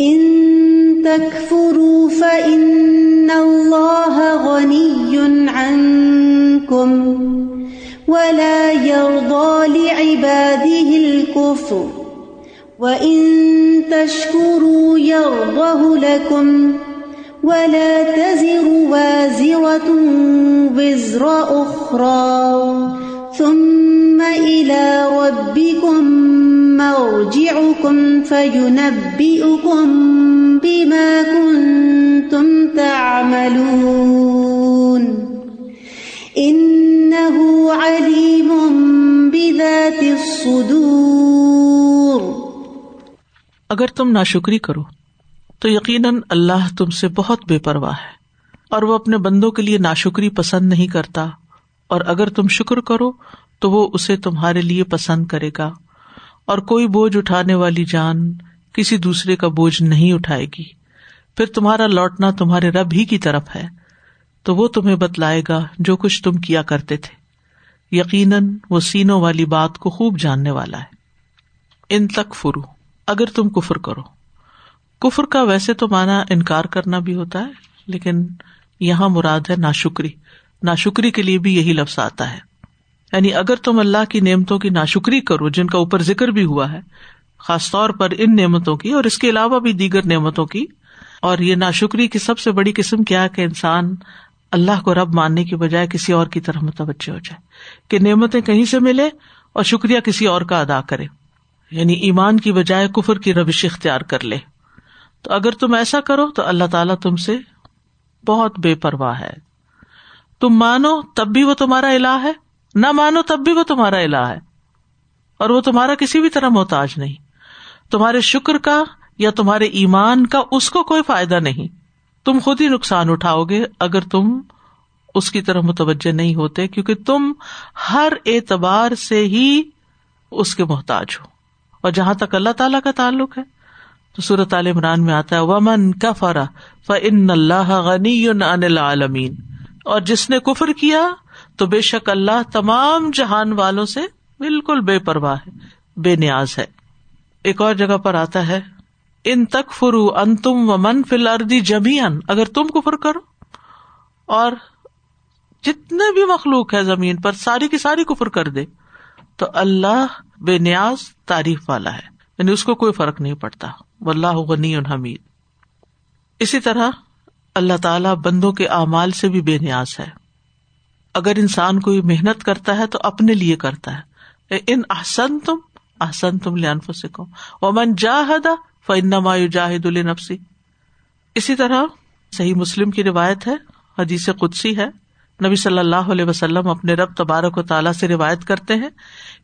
ان تكفروا فإن الله غني عنكم ولا يرضى لعباده الكفر وإن تشكروا يرضه لكم ولا تزر وازرة وزر أخرى ثم إلى ربكم مرجعكم فينبئكم بما كنتم تعملون. إنه عليم بذات الصدور. اگر تم ناشکری کرو، تو یقیناً اللہ تم سے بہت بے پرواہ ہے، اور وہ اپنے بندوں کے لیے ناشکری پسند نہیں کرتا، اور اگر تم شکر کرو، تو وہ اسے تمہارے لیے پسند کرے گا۔ اور کوئی بوجھ اٹھانے والی جان کسی دوسرے کا بوجھ نہیں اٹھائے گی۔ پھر تمہارا لوٹنا تمہارے رب ہی کی طرف ہے۔ تو وہ تمہیں بتلائے گا جو کچھ تم کیا کرتے تھے۔ یقیناً وہ سینوں والی بات کو خوب جاننے والا ہے۔ ان تک فرو، اگر تم کفر کرو۔ کفر کا ویسے تو مانا انکار کرنا بھی ہوتا ہے، لیکن یہاں مراد ہے ناشکری۔ ناشکری کے لیے بھی یہی لفظ آتا ہے۔ یعنی اگر تم اللہ کی نعمتوں کی ناشکری کرو، جن کا اوپر ذکر بھی ہوا ہے، خاص طور پر ان نعمتوں کی اور اس کے علاوہ بھی دیگر نعمتوں کی، اور یہ ناشکری کی سب سے بڑی قسم کیا کہ انسان اللہ کو رب ماننے کی بجائے کسی اور کی طرف متوجہ ہو جائے، کہ نعمتیں کہیں سے ملے اور شکریہ کسی اور کا ادا کرے۔ یعنی ایمان کی بجائے کفر کی روش اختیار کر لے۔ تو اگر تم ایسا کرو تو اللہ تعالیٰ تم سے بہت بے پرواہ ہے۔ تم مانو تب بھی وہ تمہارا الہ ہے۔ نہ مانو تب بھی وہ تمہارا الہ ہے اور وہ تمہارا کسی بھی طرح محتاج نہیں۔ تمہارے شکر کا یا تمہارے ایمان کا اس کو کوئی فائدہ نہیں۔ تم خود ہی نقصان اٹھاؤ گے اگر تم اس کی طرح متوجہ نہیں ہوتے کیونکہ تم ہر اعتبار سے ہی اس کے محتاج ہو۔ اور جہاں تک اللہ تعالی کا تعلق ہے، تو صورت عال عمران میں آتا ہے، ومن کا فرا فن اللہ غنی العالمین اور جس نے کفر کیا تو بے شک اللہ تمام جہان والوں سے بالکل بے پرواہ ہے، بے نیاز ہے۔ ایک اور جگہ پر آتا ہے، ان تک فرو ان تم و من فل اردی جمی اگر تم کفر کرو۔ اور جتنے بھی مخلوق ہے زمین پر، ساری کی ساری کفر کر دے۔ تو اللہ بے نیاز تعریف والا ہے یعنی اس کو کوئی فرق نہیں پڑتا۔ و اللہ غنی حمید۔ اسی طرح اللہ تعالی بندوں کے اعمال سے بھی بے نیاز ہے۔ اگر انسان کوئی محنت کرتا ہے تو اپنے لیے کرتا ہے۔ ان احسن تم احسن تم سکو ومن جاہدا فنما جاہد النفسی اسی طرح صحیح مسلم کی روایت ہے، حدیث قدسی ہے۔ نبی صلی اللہ علیہ وسلم اپنے رب تبارک و تعالیٰ سے روایت کرتے ہیں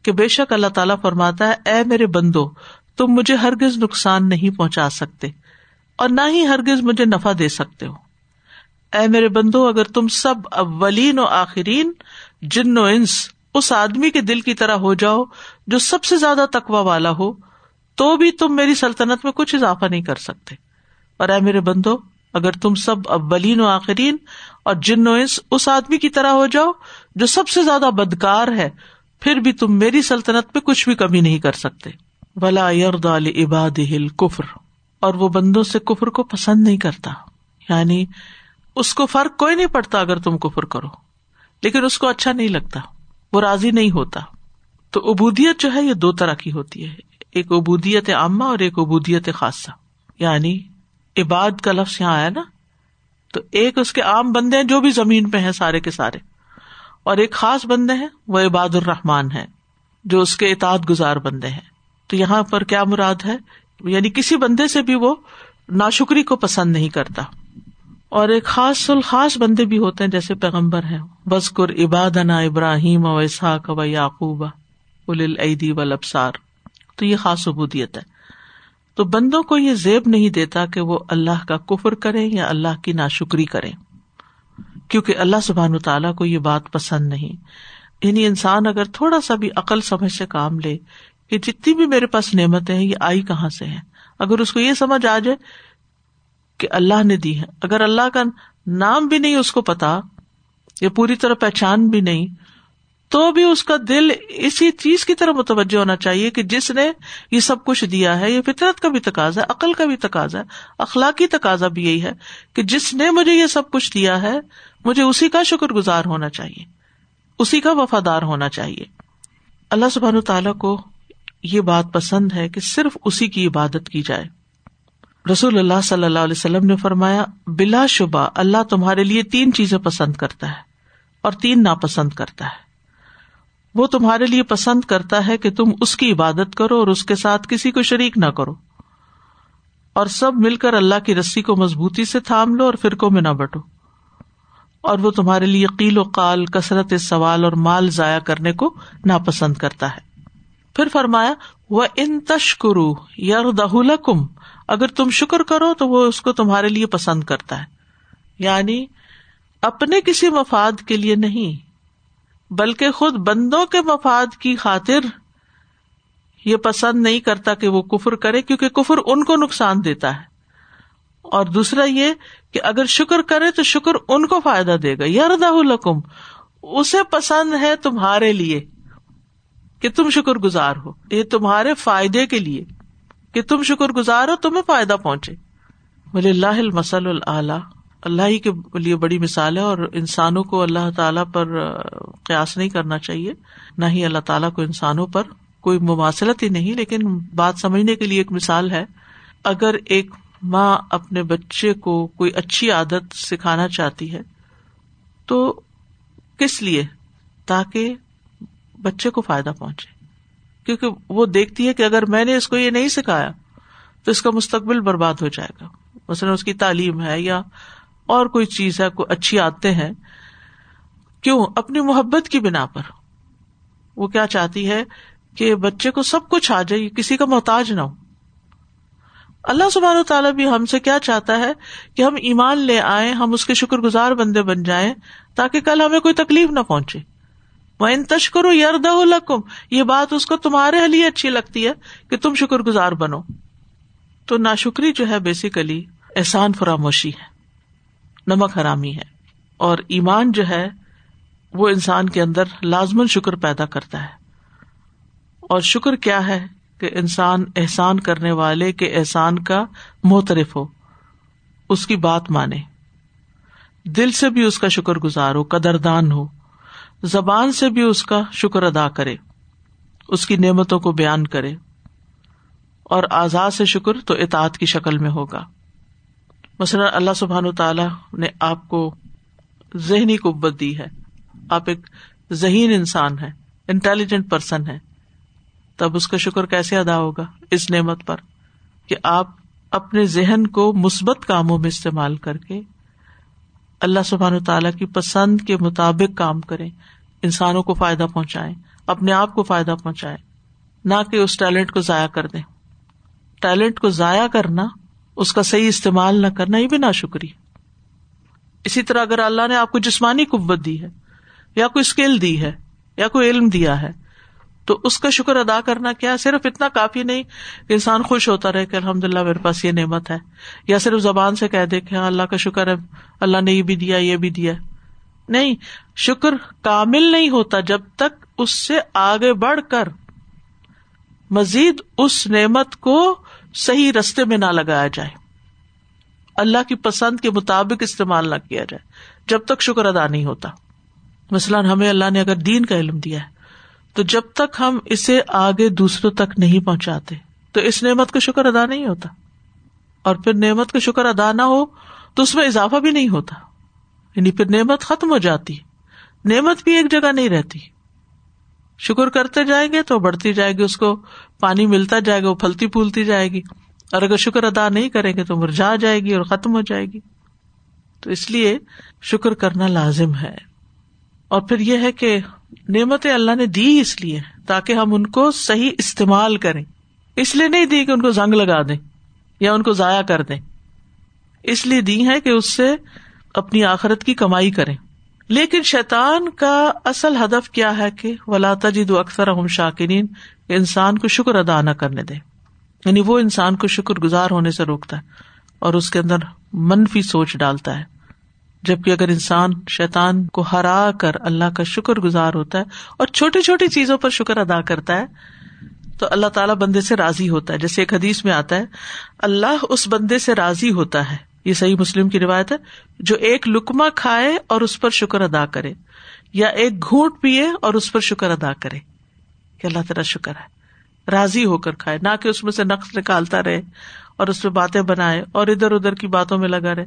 کہ بے شک اللہ تعالیٰ فرماتا ہے، اے میرے بندو، تم مجھے ہرگز نقصان نہیں پہنچا سکتے اور نہ ہی ہرگز مجھے نفع دے سکتے ہو۔ اے میرے بندو، اگر تم سب اولین و آخرین جن و انس اس آدمی کے دل کی طرح ہو جاؤ جو سب سے زیادہ تقوا والا ہو، تو بھی تم میری سلطنت میں کچھ اضافہ نہیں کر سکتے۔ اور اے میرے بندو، اگر تم سب اولین و آخرین اور جن و انس اس آدمی کی طرح ہو جاؤ جو سب سے زیادہ بدکار ہے، پھر بھی تم میری سلطنت میں کچھ بھی کمی نہیں کر سکتے۔ بلا یرد عباد کفر اور وہ بندوں سے کفر کو پسند نہیں کرتا۔ یعنی اس کو فرق کوئی نہیں پڑتا اگر تم کفر کرو۔ لیکن اس کو اچھا نہیں لگتا، وہ راضی نہیں ہوتا۔ تو ابودیت جو ہے، یہ دو طرح کی ہوتی ہے۔ ایک ابودیت عامہ اور ایک ابودیت خاصہ۔ یعنی عباد کا لفظ یہاں آیا نا۔ تو ایک اس کے عام بندے ہیں جو بھی زمین پہ ہیں سارے کے سارے۔ اور ایک خاص بندے ہیں، وہ عباد الرحمان ہے جو اس کے اطاعت گزار بندے ہیں۔ تو یہاں پر کیا مراد ہے؟ یعنی کسی بندے سے بھی وہ ناشکری کو پسند نہیں کرتا۔ اور ایک خاص الخاص بندے بھی ہوتے ہیں جیسے پیغمبر ہیں۔ بسکر عبادنا ابراہیم و اسحاق و یعقوب العیدی و لبسار تو یہ خاص ابودیت ہے۔ تو بندوں کو یہ زیب نہیں دیتا کہ وہ اللہ کا کفر کرے یا اللہ کی ناشکری کرے کیونکہ اللہ سبحان تعالیٰ کو یہ بات پسند نہیں۔ یعنی انسان اگر تھوڑا سا بھی عقل سمجھ سے کام لے کہ جتنی بھی میرے پاس نعمتیں ہیں، یہ آئی کہاں سے ہے اگر اس کو یہ سمجھ آ جائے کہ اللہ نے دی ہے۔ اگر اللہ کا نام بھی نہیں اس کو پتا، یا پوری طرح پہچان بھی نہیں، تو بھی اس کا دل اسی چیز کی طرح متوجہ ہونا چاہیے کہ جس نے یہ سب کچھ دیا ہے، یہ فطرت کا بھی تقاضا ہے، عقل کا بھی تقاضا ہے، اخلاقی تقاضا بھی یہی ہے کہ جس نے مجھے یہ سب کچھ دیا ہے، مجھے اسی کا شکر گزار ہونا چاہیے، اسی کا وفادار ہونا چاہیے۔ اللہ سبحان تعالیٰ کو یہ بات پسند ہے کہ صرف اسی کی عبادت کی جائے۔ رسول اللہ صلی اللہ علیہ وسلم نے فرمایا، بلا شبہ اللہ تمہارے لیے تین چیزیں پسند کرتا ہے اور تین ناپسند کرتا ہے۔ وہ تمہارے لیے پسند کرتا ہے کہ تم اس کی عبادت کرو اور اس کے ساتھ کسی کو شریک نہ کرو۔ اور سب مل کر اللہ کی رسی کو مضبوطی سے تھام لو اور فرقوں میں نہ بٹو۔ اور وہ تمہارے لیے قیل و قال، کثرت سوال اور مال ضائع کرنے کو ناپسند کرتا ہے۔ پھر فرمایا وہ ان تشکرو یار دہ اگر تم شکر کرو تو وہ اس کو تمہارے لیے پسند کرتا ہے۔ یعنی اپنے کسی مفاد کے لیے نہیں، بلکہ خود بندوں کے مفاد کی خاطر یہ پسند نہیں کرتا کہ وہ کفر کرے، کیونکہ کفر ان کو نقصان دیتا ہے۔ اور دوسرا یہ کہ اگر شکر کرے تو شکر ان کو فائدہ دے گا۔ یاردا الحکم اسے پسند ہے تمہارے لیے۔ کہ تم شکر گزار ہو۔ یہ تمہارے فائدے کے لیے کہ تم شکر گزار ہو، تمہیں فائدہ پہنچے۔ بولے اللہ المسل اللہ اللہ ہی کے لیے بڑی مثال ہے اور انسانوں کو اللہ تعالیٰ پر قیاس نہیں کرنا چاہیے۔ نہ ہی اللہ تعالیٰ کو انسانوں پر کوئی مماثلت ہی نہیں، لیکن بات سمجھنے کے لیے ایک مثال ہے۔ اگر ایک ماں اپنے بچے کو کوئی اچھی عادت سکھانا چاہتی ہے، تو کس لیے؟ تاکہ بچے کو فائدہ پہنچے۔ کیونکہ وہ دیکھتی ہے کہ اگر میں نے اس کو یہ نہیں سکھایا، تو اس کا مستقبل برباد ہو جائے گا۔ مثلاً اس کی تعلیم ہے یا اور کوئی چیز ہے، کوئی اچھی آتے ہیں، کیوں؟ اپنی محبت کی بنا پر۔ وہ کیا چاہتی ہے کہ بچے کو سب کچھ آ جائے، کسی کا محتاج نہ ہو۔ اللہ سبحان و تعالیٰ بھی ہم سے کیا چاہتا ہے کہ ہم ایمان لے آئے ہم اس کے شکر گزار بندے بن جائیں، تاکہ کل ہمیں کوئی تکلیف نہ پہنچے۔ ان تشکر یردا لکم یہ بات اس کو تمہارے لیے اچھی لگتی ہے کہ تم شکر گزار بنو۔ تو ناشکری جو ہے بیسیکلی احسان فراموشی ہے، نمک حرامی ہے، اور ایمان جو ہے وہ انسان کے اندر لازمن شکر پیدا کرتا ہے۔ اور شکر کیا ہے کہ انسان احسان کرنے والے کے احسان کا محترف ہو، اس کی بات مانے۔ دل سے بھی اس کا شکر گزار ہو، قدردان ہو۔ زبان سے بھی اس کا شکر ادا کرے، اس کی نعمتوں کو بیان کرے، اور آزاد سے شکر تو اطاعت کی شکل میں ہوگا۔ مثلاً اللہ سبحان تعالیٰ نے آپ کو ذہنی قبت دی ہے۔ آپ ایک ذہین انسان ہے انٹیلیجنٹ پرسن ہے تب اس کا شکر کیسے ادا ہوگا؟ اس نعمت پر کہ آپ اپنے ذہن کو مثبت کاموں میں استعمال کر کے اللہ سبحان تعالیٰ کی پسند کے مطابق کام کریں، انسانوں کو فائدہ پہنچائے اپنے آپ کو فائدہ پہنچائے نہ کہ اس ٹیلنٹ کو ضائع کر دیں۔ ٹیلنٹ کو ضائع کرنا، اس کا صحیح استعمال نہ کرنا، یہ بھی نہ شکریہ اسی طرح اگر اللہ نے آپ کو جسمانی قوت دی ہے، یا کوئی اسکل دی ہے، یا کوئی علم دیا ہے تو اس کا شکر ادا کرنا کیا صرف اتنا کافی نہیں کہ انسان خوش ہوتا رہے کہ الحمد للہ میرے پاس یہ نعمت ہے۔ یا صرف زبان سے کہہ دے کہ ہاں اللہ کا شکر ہے، اللہ نے یہ بھی دیا، یہ بھی دیا۔ نہیں، شکر کامل نہیں ہوتا جب تک اس سے آگے بڑھ کر مزید اس نعمت کو صحیح رستے میں نہ لگایا جائے۔ اللہ کی پسند کے مطابق استعمال نہ کیا جائے، جب تک شکر ادا نہیں ہوتا۔ مثلاً ہمیں اللہ نے اگر دین کا علم دیا ہے تو جب تک ہم اسے آگے دوسروں تک نہیں پہنچاتے، تو اس نعمت کا شکر ادا نہیں ہوتا۔ اور پھر نعمت کا شکر ادا نہ ہو تو اس میں اضافہ بھی نہیں ہوتا۔ یعنی پھر نعمت ختم ہو جاتی۔ نعمت بھی ایک جگہ نہیں رہتی۔ شکر کرتے جائیں گے تو بڑھتی جائے گی، اس کو پانی ملتا جائے گا، وہ پھلتی پھولتی جائے گی۔ اور اگر شکر ادا نہیں کریں گے تو مرجا جائے گی اور ختم ہو جائے گی۔ تو اس لیے شکر کرنا لازم ہے۔ اور پھر یہ ہے کہ نعمت اللہ نے دی اس لیے تاکہ ہم ان کو صحیح استعمال کریں۔ اس لیے نہیں دی کہ ان کو زنگ لگا دیں یا ان کو ضائع کر دیں۔ اس لیے دی ہے کہ اس سے اپنی آخرت کی کمائی کریں۔ لیکن شیطان کا اصل ہدف کیا ہے کہ ولا تجد اکثر ہم شاکرین انسان کو شکر ادا نہ کرنے دے یعنی وہ انسان کو شکر گزار ہونے سے روکتا ہے اور اس کے اندر منفی سوچ ڈالتا ہے۔ جبکہ اگر انسان شیطان کو ہرا کر اللہ کا شکر گزار ہوتا ہے اور چھوٹی چھوٹی چیزوں پر شکر ادا کرتا ہے، تو اللہ تعالیٰ بندے سے راضی ہوتا ہے۔ جیسے ایک حدیث میں آتا ہے، اللہ اس بندے سے راضی ہوتا ہے۔ یہ صحیح مسلم کی روایت ہے، جو ایک لکما کھائے اور اس پر شکر ادا کرے، یا ایک گھونٹ پیے اور اس پر شکر ادا کرے۔ کہ اللہ تعالیٰ شکر ہے۔ راضی ہو کر کھائے، نہ کہ اس میں سے نقص نکالتا رہے اور اس پہ باتیں بنائے اور ادھر ادھر کی باتوں میں لگا رہے۔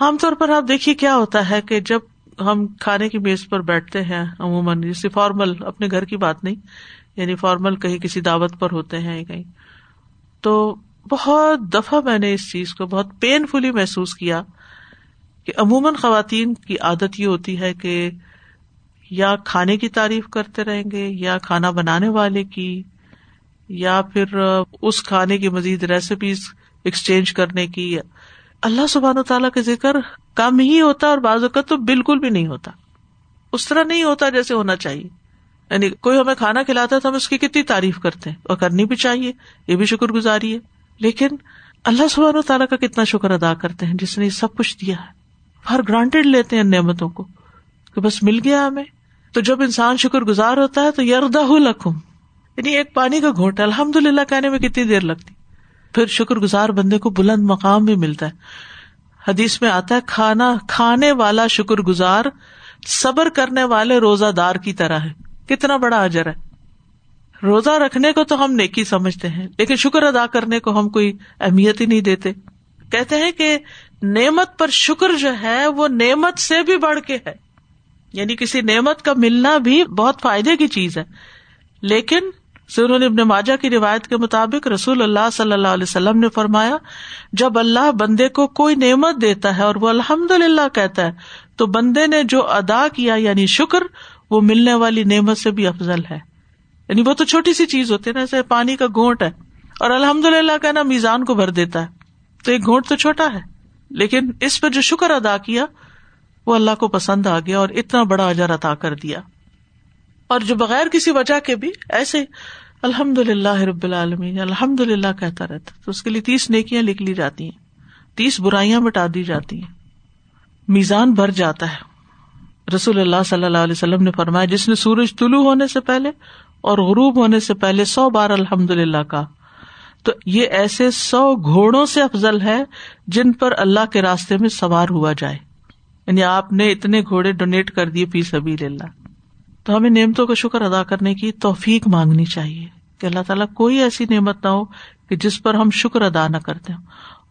عام طور پر آپ دیکھیے کیا ہوتا ہے کہ جب ہم کھانے کی میز پر بیٹھتے ہیں، عموماً جیسے فارمل، اپنے گھر کی بات نہیں یعنی فارمل کہیں کسی دعوت پر ہوتے ہیں کہیں، تو بہت دفعہ میں نے اس چیز کو بہت پین فلی محسوس کیا کہ عموماً خواتین کی عادت یہ ہوتی ہے کہ یا کھانے کی تعریف کرتے رہیں گے، یا کھانا بنانے والے کی، یا پھر اس کھانے کی مزید ریسیپیز ایکسچینج کرنے کی اللہ سبحان و تعالیٰ کا ذکر کم ہی ہوتا اور بعض اوقات تو بالکل بھی نہیں ہوتا۔ اس طرح نہیں ہوتا جیسے ہونا چاہیے۔ یعنی کوئی ہمیں کھانا کھلاتا ہے تو ہم اس کی کتنی تعریف کرتے ہیں۔ اور کرنی بھی چاہیے، یہ بھی شکر گزاری ہے۔ لیکن اللہ سبحان و تعالیٰ کا کتنا شکر ادا کرتے ہیں، جس نے یہ سب کچھ دیا ہے۔ ہر گرانٹیڈ لیتے ہیں نعمتوں کو کہ بس مل گیا ہمیں۔ تو جب انسان شکر گزار ہوتا ہے تو یردا لکھوں یعنی ایک پانی کا گھونٹ الحمد للہ کہنے میں کتنی دیر لگتی۔ پھر شکر گزار بندے کو بلند مقام بھی ملتا ہے۔ حدیث میں آتا ہے، کھانا، کھانے والا شکر گزار، صبر کرنے والے روزہ دار کی طرح ہے۔ کتنا بڑا اجر ہے۔ روزہ رکھنے کو تو ہم نیکی سمجھتے ہیں، لیکن شکر ادا کرنے کو ہم کوئی اہمیت ہی نہیں دیتے۔ کہتے ہیں کہ نعمت پر شکر جو ہے، وہ نعمت سے بھی بڑھ کے ہے۔ یعنی کسی نعمت کا ملنا بھی بہت فائدے کی چیز ہے۔ لیکن سر ابن ماجا کی روایت کے مطابق رسول اللہ صلی اللہ علیہ وسلم نے فرمایا، جب اللہ بندے کو کوئی نعمت دیتا ہے اور وہ الحمد للہ کہتا ہے، تو بندے نے جو ادا کیا یعنی شکر، وہ ملنے والی نعمت سے بھی افضل ہے۔ یعنی وہ تو چھوٹی سی چیز ہوتی ہے نا، جیسے پانی کا گھونٹ ہے اور الحمد للہ کہنا میزان کو بھر دیتا ہے۔ تو ایک گھونٹ تو چھوٹا ہے، لیکن اس پہ جو شکر ادا کیا، وہ اللہ کو پسند آ گیا اور اتنا بڑا اجر عطا کر دیا۔ اور جو بغیر کسی وجہ کے بھی، ایسے الحمد للہ رب العالمین الحمد للہ کہتا رہتا تو اس کے لیے تیس نیکیاں لکھ لی جاتی ہیں، تیس برائیاں مٹا دی جاتی ہیں۔ میزان بھر جاتا ہے۔ رسول اللہ صلی اللہ علیہ وسلم نے فرمایا، جس نے سورج طلوع ہونے سے پہلے اور غروب ہونے سے پہلے سو بار الحمد للہ کا تو یہ ایسے سو گھوڑوں سے افضل ہے جن پر اللہ کے راستے میں سوار ہوا جائے۔ یعنی آپ نے اتنے گھوڑے ڈونیٹ کر دیے فی سبھی اللہ۔ تو ہمیں نعمتوں کا شکر ادا کرنے کی توفیق مانگنی چاہیے کہ اللہ تعالیٰ کوئی ایسی نعمت نہ ہو کہ جس پر ہم شکر ادا نہ کرتے ہوں۔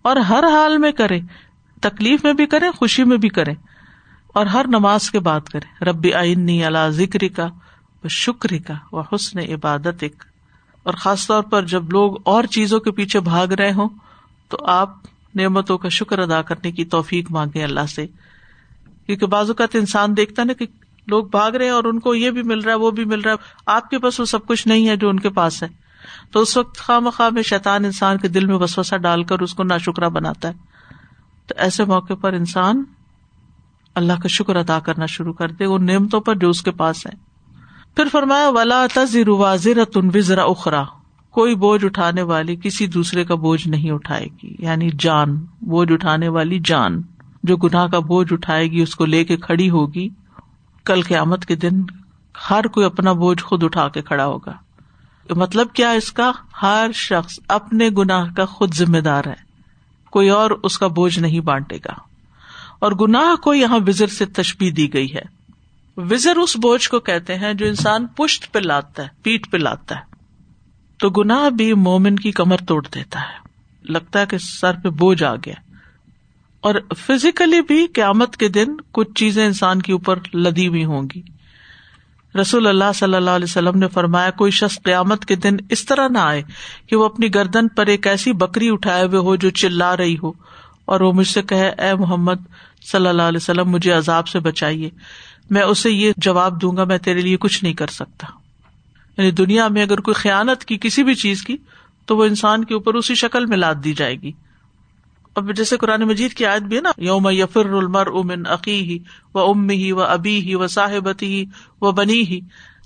اور ہر حال میں کرے تکلیف میں بھی کرے خوشی میں بھی کرے اور ہر نماز کے بعد کرے رب آئنی اللہ ذکر کا شکر کا و حسن عبادت اور خاص طور پر جب لوگ اور چیزوں کے پیچھے بھاگ رہے ہوں، تو آپ نعمتوں کا شکر ادا کرنے کی توفیق مانگے اللہ سے۔ کیونکہ بعض اوقات انسان دیکھتا نا کہ لوگ بھاگ رہے ہیں اور ان کو یہ بھی مل رہا ہے، وہ بھی مل رہا ہے۔ آپ کے پاس وہ سب کچھ نہیں ہے جو ان کے پاس ہے۔ تو اس وقت خواہ مخواہ میں شیطان انسان کے دل میں وسوسا ڈال کر اس کو نا شکرا بناتا ہے۔ تو ایسے موقع پر انسان اللہ کا شکر ادا کرنا شروع کر دے، ان نعمتوں پر جو اس کے پاس ہے۔ پھر فرمایا، ولا تذر واضر تن وزرا اخرا کوئی بوجھ اٹھانے والی کسی دوسرے کا بوجھ نہیں اٹھائے گی یعنی جان، بوجھ اٹھانے والی جان۔ جو گناہ کا بوجھ اٹھائے گی، اس کو لے کے کھڑی ہوگی۔ کل قیامت کے دن ہر کوئی اپنا بوجھ خود اٹھا کے کھڑا ہوگا۔ مطلب کیا اس کا؟ ہر شخص اپنے گناہ کا خود ذمہ دار ہے۔ کوئی اور اس کا بوجھ نہیں بانٹے گا۔ اور گناہ کو یہاں وزر سے تشبی دی گئی ہے۔ وزر اس بوجھ کو کہتے ہیں جو انسان پشت پہ لاتا ہے، پیٹ پہ لاتا ہے۔ تو گناہ بھی مومن کی کمر توڑ دیتا ہے۔ لگتا ہے کہ سر پہ بوجھ آ گیا۔ اور فزیکلی بھی قیامت کے دن کچھ چیزیں انسان کے اوپر لدی ہوئی ہوں گی۔ رسول اللہ صلی اللہ علیہ وسلم نے فرمایا، کوئی شخص قیامت کے دن اس طرح نہ آئے کہ وہ اپنی گردن پر ایک ایسی بکری اٹھائے ہوئے ہو جو چلا رہی ہو اور وہ مجھ سے کہے، اے محمد صلی اللہ علیہ وسلم، مجھے عذاب سے بچائیے۔ میں اسے یہ جواب دوں گا، میں تیرے لیے کچھ نہیں کر سکتا۔ یعنی دنیا میں اگر کوئی خیالت کی کسی بھی چیز کی، تو وہ انسان کے اوپر اسی شکل میں لاد دی جائے گی۔ اب جیسے قرآن مجید کی عادت بھی ہے نا، یوم یفر المر امن عقی ہی و ام ہی و ابی ہی و صاحبتی ہی و بنی ہی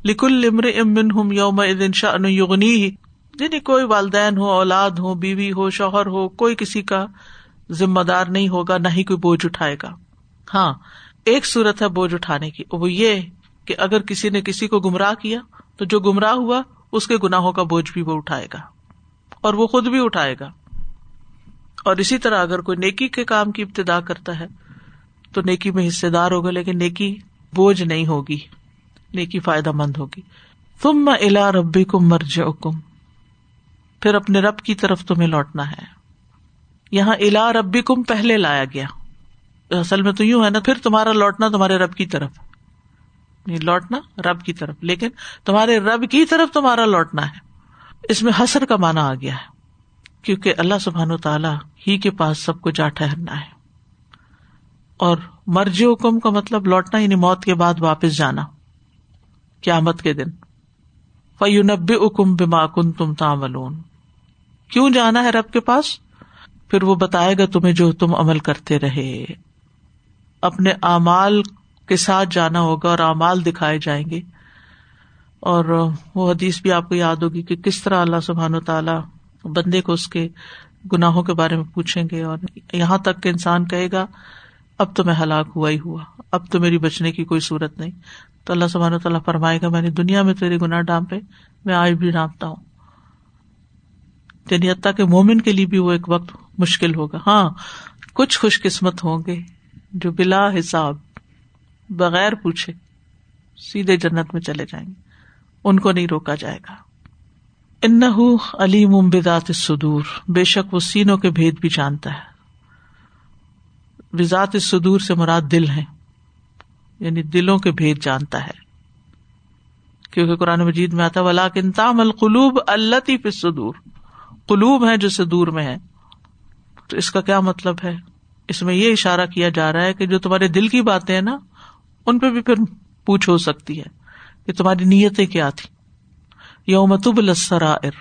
لکل امر امن ہم یوم شاہ یغنی جی ہی یعنی کوئی والدین ہو، اولاد ہو، بیوی ہو، شوہر ہو، کوئی کسی کا ذمہ دار نہیں ہوگا، نہ ہی کوئی بوجھ اٹھائے گا۔ ہاں ایک صورت ہے بوجھ اٹھانے کی، وہ یہ کہ اگر کسی نے کسی کو گمراہ کیا، تو جو گمراہ ہوا، اس کے گناہوں کا بوجھ بھی وہ اٹھائے گا اور وہ خود بھی اٹھائے گا۔ اور اسی طرح اگر کوئی نیکی کے کام کی ابتدا کرتا ہے تو نیکی میں حصے دار ہوگا، لیکن نیکی بوجھ نہیں ہوگی، نیکی فائدہ مند ہوگی۔ تم میں الا ربی کم مرج کم پھر اپنے رب کی طرف تمہیں لوٹنا ہے۔ یہاں الا ربی کم پہلے لایا گیا۔ اصل میں تو یوں ہے نا، پھر تمہارا لوٹنا تمہارے رب کی طرف۔ یعنی لوٹنا رب کی طرف، لیکن تمہارے رب کی طرف تمہارا لوٹنا ہے۔ اس میں حسر کا مانا آ گیا ہے۔ کیونکہ اللہ سبحان و تعالی ہی کے پاس سب کو جا ٹھہرنا ہے۔ اور مرضی حکم کا مطلب لوٹنا یعنی موت کے بعد واپس جانا۔ قیامت کے دن۔ فیونب اکم بما کن تم تاملون کیوں جانا ہے رب کے پاس؟ پھر وہ بتائے گا تمہیں جو تم عمل کرتے رہے۔ اپنے اعمال کے ساتھ جانا ہوگا اور اعمال دکھائے جائیں گے۔ اور وہ حدیث بھی آپ کو یاد ہوگی کہ کس طرح اللہ سبحان و تعالی بندے کو اس کے گناہوں کے بارے میں پوچھیں گے اور یہاں تک کہ انسان کہے گا، اب تو میں ہلاک ہوا ہی ہوا، اب تو میری بچنے کی کوئی صورت نہیں۔ تو اللہ سبحان و تعالیٰ فرمائے گا، میں نے دنیا میں تیرے گناہ ڈانپے، میں آج بھی ڈانپتا ہوں۔ یعنی حتیٰ کہ مومن کے لیے بھی وہ ایک وقت مشکل ہوگا۔ ہاں کچھ خوش قسمت ہوں گے جو بلا حساب، بغیر پوچھے، سیدھے جنت میں چلے جائیں گے۔ ان کو نہیں روکا جائے گا۔ ان علی ممبدات سدور بے شک وہ سینوں کے بھید بھی جانتا ہے۔ وزات سدور سے مراد دل ہے یعنی دلوں کے بھید جانتا ہے۔ کیونکہ قرآن مجید میں آتا ولا کنتام القلوب اللہ سدور قلوب ہے جو سے دور میں ہے تو اس کا کیا مطلب ہے؟ اس میں یہ اشارہ کیا جا رہا ہے کہ جو تمہارے دل کی باتیں ہیں نا، ان پہ بھی پھر پوچھ ہو سکتی ہے کہ تمہاری نیتیں کیا تھی یومتب السرائر،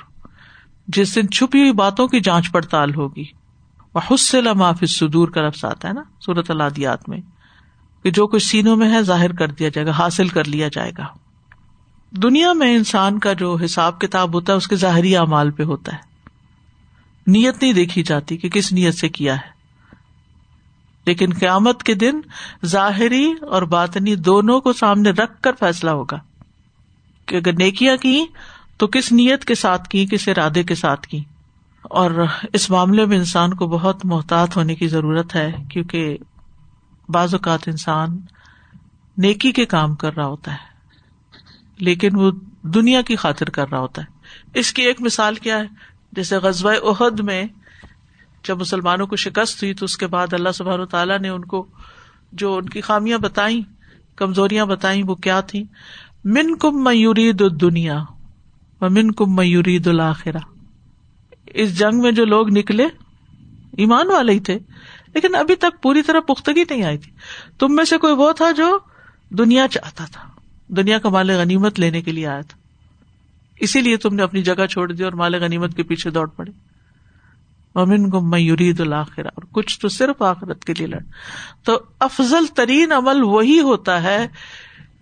جس دن چھپی ہوئی باتوں کی جانچ پڑتال ہوگی۔ وہ حسل معاف سدور کا لفظ آتا ہے نا صورت الادیات میں، کہ جو کچھ سینوں میں ہے ظاہر کر دیا جائے گا، حاصل کر لیا جائے گا۔ دنیا میں انسان کا جو حساب کتاب ہوتا ہے، اس کے ظاہری اعمال پہ ہوتا ہے۔ نیت نہیں دیکھی جاتی کہ کس نیت سے کیا ہے۔ لیکن قیامت کے دن ظاہری اور باطنی دونوں کو سامنے رکھ کر فیصلہ ہوگا۔ کہ اگر نیکیاں کی تو کس نیت کے ساتھ کی، کس ارادے کے ساتھ کی؟ اور اس معاملے میں انسان کو بہت محتاط ہونے کی ضرورت ہے، کیونکہ بعض اوقات انسان نیکی کے کام کر رہا ہوتا ہے، لیکن وہ دنیا کی خاطر کر رہا ہوتا ہے۔ اس کی ایک مثال کیا ہے؟ جیسے غزوہ عہد میں جب مسلمانوں کو شکست ہوئی تو اس کے بعد اللہ سبحان تعالیٰ نے ان کو جو ان کی خامیاں بتائیں، کمزوریاں بتائیں، وہ کیا تھی من کم میوری دنیا من کم میوری دلاخرا اس جنگ میں جو لوگ نکلے، ایمان والے ہی تھے، لیکن ابھی تک پوری طرح پختگی نہیں آئی تھی۔ تم میں سے کوئی وہ تھا جو دنیا چاہتا تھا، دنیا کا مال غنیمت لینے کے لیے آیا تھا۔ اسی لیے تم نے اپنی جگہ چھوڑ دی اور مال غنیمت کے پیچھے دوڑ پڑے۔ ممن کو میورید الآخرا اور کچھ تو صرف آخرت کے لیے لڑ۔ تو افضل ترین عمل وہی ہوتا ہے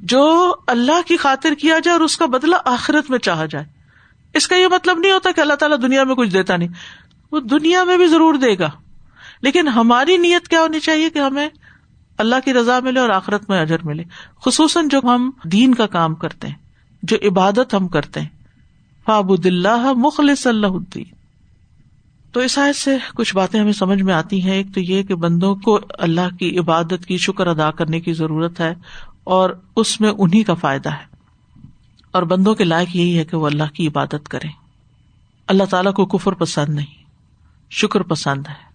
جو اللہ کی خاطر کیا جائے اور اس کا بدلا آخرت میں چاہا جائے۔ اس کا یہ مطلب نہیں ہوتا کہ اللہ تعالیٰ دنیا میں کچھ دیتا نہیں۔ وہ دنیا میں بھی ضرور دے گا۔ لیکن ہماری نیت کیا ہونی چاہیے کہ ہمیں اللہ کی رضا ملے اور آخرت میں اجر ملے۔ خصوصاً جو ہم دین کا کام کرتے ہیں، جو عبادت ہم کرتے ہیں۔ فابد اللہ مخلص اللہ الدین۔ تو اس آیت سے کچھ باتیں ہمیں سمجھ میں آتی ہیں۔ ایک تو یہ کہ بندوں کو اللہ کی عبادت کی شکر ادا کرنے کی ضرورت ہے اور اس میں انہیں کا فائدہ ہے۔ اور بندوں کے لائق یہی ہے کہ وہ اللہ کی عبادت کرے اللہ تعالیٰ کو کفر پسند نہیں، شکر پسند ہے۔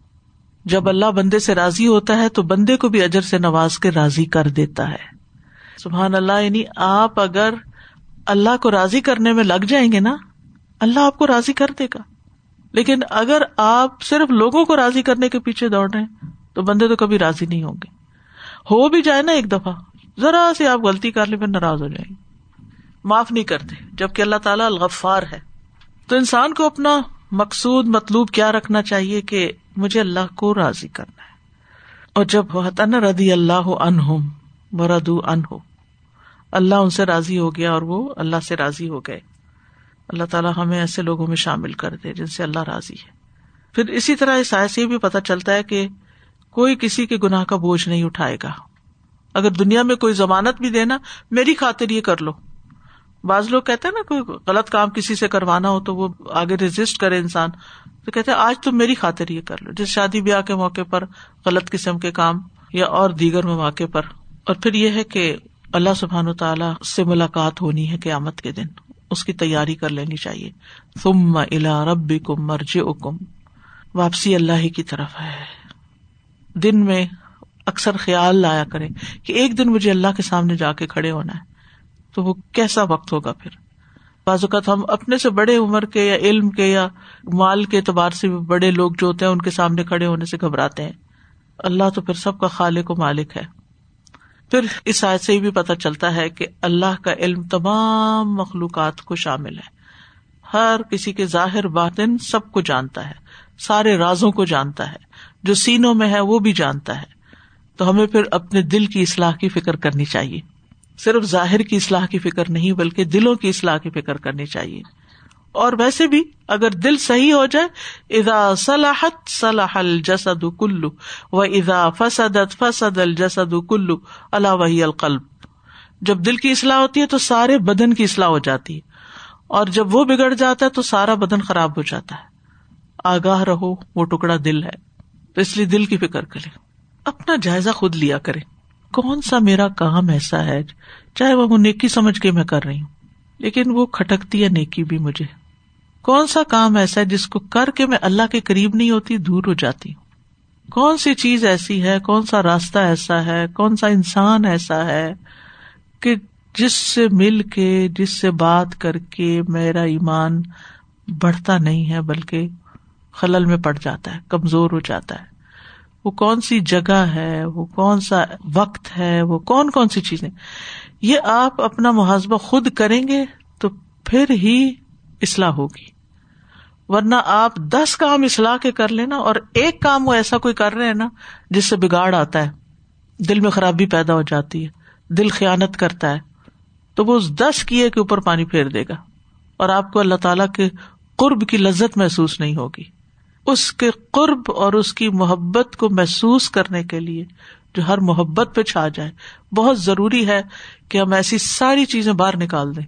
جب اللہ بندے سے راضی ہوتا ہے تو بندے کو بھی اجر سے نواز کے راضی کر دیتا ہے۔ سبحان اللہ یعنی آپ اگر اللہ کو راضی کرنے میں لگ جائیں گے نا، اللہ آپ کو راضی کر دے گا۔ لیکن اگر آپ صرف لوگوں کو راضی کرنے کے پیچھے دوڑ رہے ہیں، تو بندے تو کبھی راضی نہیں ہوں گے۔ ہو بھی جائے نا ایک دفعہ۔ ذرا سی آپ غلطی کر لیں، پھر ناراض ہو جائیں۔ معاف نہیں کرتے، جبکہ اللہ تعالیٰ الغفار ہے۔ تو انسان کو اپنا مقصود، مطلوب کیا رکھنا چاہیے کہ مجھے اللہ کو راضی کرنا ہے۔ اور جب نا ردی اللہ ان ردو ان ہو اللہ ان سے راضی ہو گیا اور وہ اللہ سے راضی ہو گئے۔ اللہ تعالیٰ ہمیں ایسے لوگوں میں شامل کر دے جن سے اللہ راضی ہے۔ پھر اسی طرح اس آئے سے بھی پتہ چلتا ہے کہ کوئی کسی کے گناہ کا بوجھ نہیں اٹھائے گا۔ اگر دنیا میں کوئی ضمانت بھی دینا، میری خاطر یہ کر لو۔ بعض لوگ کہتے ہیں نا، کوئی غلط کام کسی سے کروانا ہو تو وہ آگے رجسٹ کرے انسان۔ تو کہتے آج تم میری خاطر یہ کر لو۔ جس شادی بیاہ کے موقع پر، غلط قسم کے کام یا اور دیگر مواقع پر۔ اور پھر یہ ہے کہ اللہ سبحان و تعالیٰ سے ملاقات ہونی ہے قیامت کے دن۔ اس کی تیاری کر لینی چاہیے۔ تم الا رب کم مرج کم واپسی اللہ ہی کی طرف ہے۔ دن میں اکثر خیال لایا کرے کہ ایک دن مجھے اللہ کے سامنے جا کے کھڑے ہونا ہے، تو وہ کیسا وقت ہوگا پھر؟ بعض اوقات ہم اپنے سے بڑے عمر کے یا علم کے یا مال کے اعتبار سے بھی بڑے لوگ جو ہوتے ہیں، ان کے سامنے کھڑے ہونے سے گھبراتے ہیں۔ اللہ تو پھر سب کا خالق و مالک ہے۔ پھر اس آیت سے بھی پتا چلتا ہے کہ اللہ کا علم تمام مخلوقات کو شامل ہے۔ ہر کسی کے ظاہر باطن سب کو جانتا ہے، سارے رازوں کو جانتا ہے، جو سینوں میں ہے وہ بھی جانتا ہے۔ تو ہمیں پھر اپنے دل کی اصلاح کی فکر کرنی چاہیے۔ صرف ظاہر کی اصلاح کی فکر نہیں، بلکہ دلوں کی اصلاح کی فکر کرنی چاہیے۔ اور ویسے بھی اگر دل صحیح ہو جائے ادا صلاحت صلاح الجسد کلو و ادا فسد فسد الجسد کلو اللہ وحی القلب۔ جب دل کی اصلاح ہوتی ہے تو سارے بدن کی اصلاح ہو جاتی ہے۔ اور جب وہ بگڑ جاتا ہے تو سارا بدن خراب ہو جاتا ہے۔ آگاہ رہو، وہ ٹکڑا دل ہے۔ تو اس لیے دل کی فکر کرے اپنا جائزہ خود لیا کرے۔ کون سا میرا کام ایسا ہے چاہے وہ نیکی سمجھ کے میں کر رہی ہوں، لیکن وہ کھٹکتی ہے نیکی بھی مجھے۔ کون سا کام ایسا ہے جس کو کر کے میں اللہ کے قریب نہیں ہوتی، دور ہو جاتی ہوں۔ کون سی چیز ایسی ہے، کون سا راستہ ایسا ہے، کون سا انسان ایسا ہے کہ جس سے مل کے، جس سے بات کر کے میرا ایمان بڑھتا نہیں ہے، بلکہ خلل میں پڑ جاتا ہے، کمزور ہو جاتا ہے۔ وہ کون سی جگہ ہے، وہ کون سا وقت ہے، وہ کون کون سی چیزیں۔ یہ آپ اپنا محاسبہ خود کریں گے تو پھر ہی اصلاح ہوگی۔ ورنہ آپ دس کام اصلاح کے کر لینا اور ایک کام وہ ایسا کوئی کر رہے ہیں نا جس سے بگاڑ آتا ہے۔ دل میں خرابی پیدا ہو جاتی ہے، دل خیالت کرتا ہے۔ تو وہ اس دس کیے کے اوپر پانی پھیر دے گا اور آپ کو اللہ تعالی کے قرب کی لذت محسوس نہیں ہوگی۔ اس کے قرب اور اس کی محبت کو محسوس کرنے کے لیے جو ہر محبت پہ چھا جائے۔ بہت ضروری ہے کہ ہم ایسی ساری چیزیں باہر نکال دیں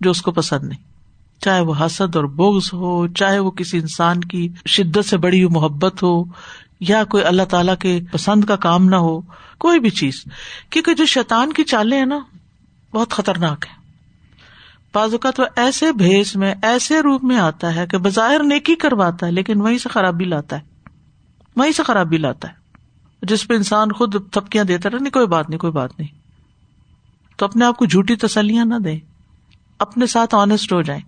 جو اس کو پسند نہیں۔ چاہے وہ حسد اور بوگز ہو، چاہے وہ کسی انسان کی شدت سے بڑی ہوئی محبت ہو یا کوئی اللہ تعالی کے پسند کا کام نہ ہو، کوئی بھی چیز۔ کیونکہ جو شیطان کی چالیں ہیں نا، بہت خطرناک ہے بعض وہ ایسے بھیس میں، ایسے روپ میں آتا ہے کہ بظاہر نیکی کرواتا ہے، لیکن وہیں سے خرابی لاتا ہے۔ وہیں سے خرابی لاتا ہے۔ جس پہ انسان خود تھپکیاں دیتا رہے، نہیں، کوئی بات نہیں، کوئی بات نہیں۔ تو اپنے آپ کو جھوٹی تسلیاں نہ دیں۔ اپنے ساتھ آنےسٹ ہو جائیں۔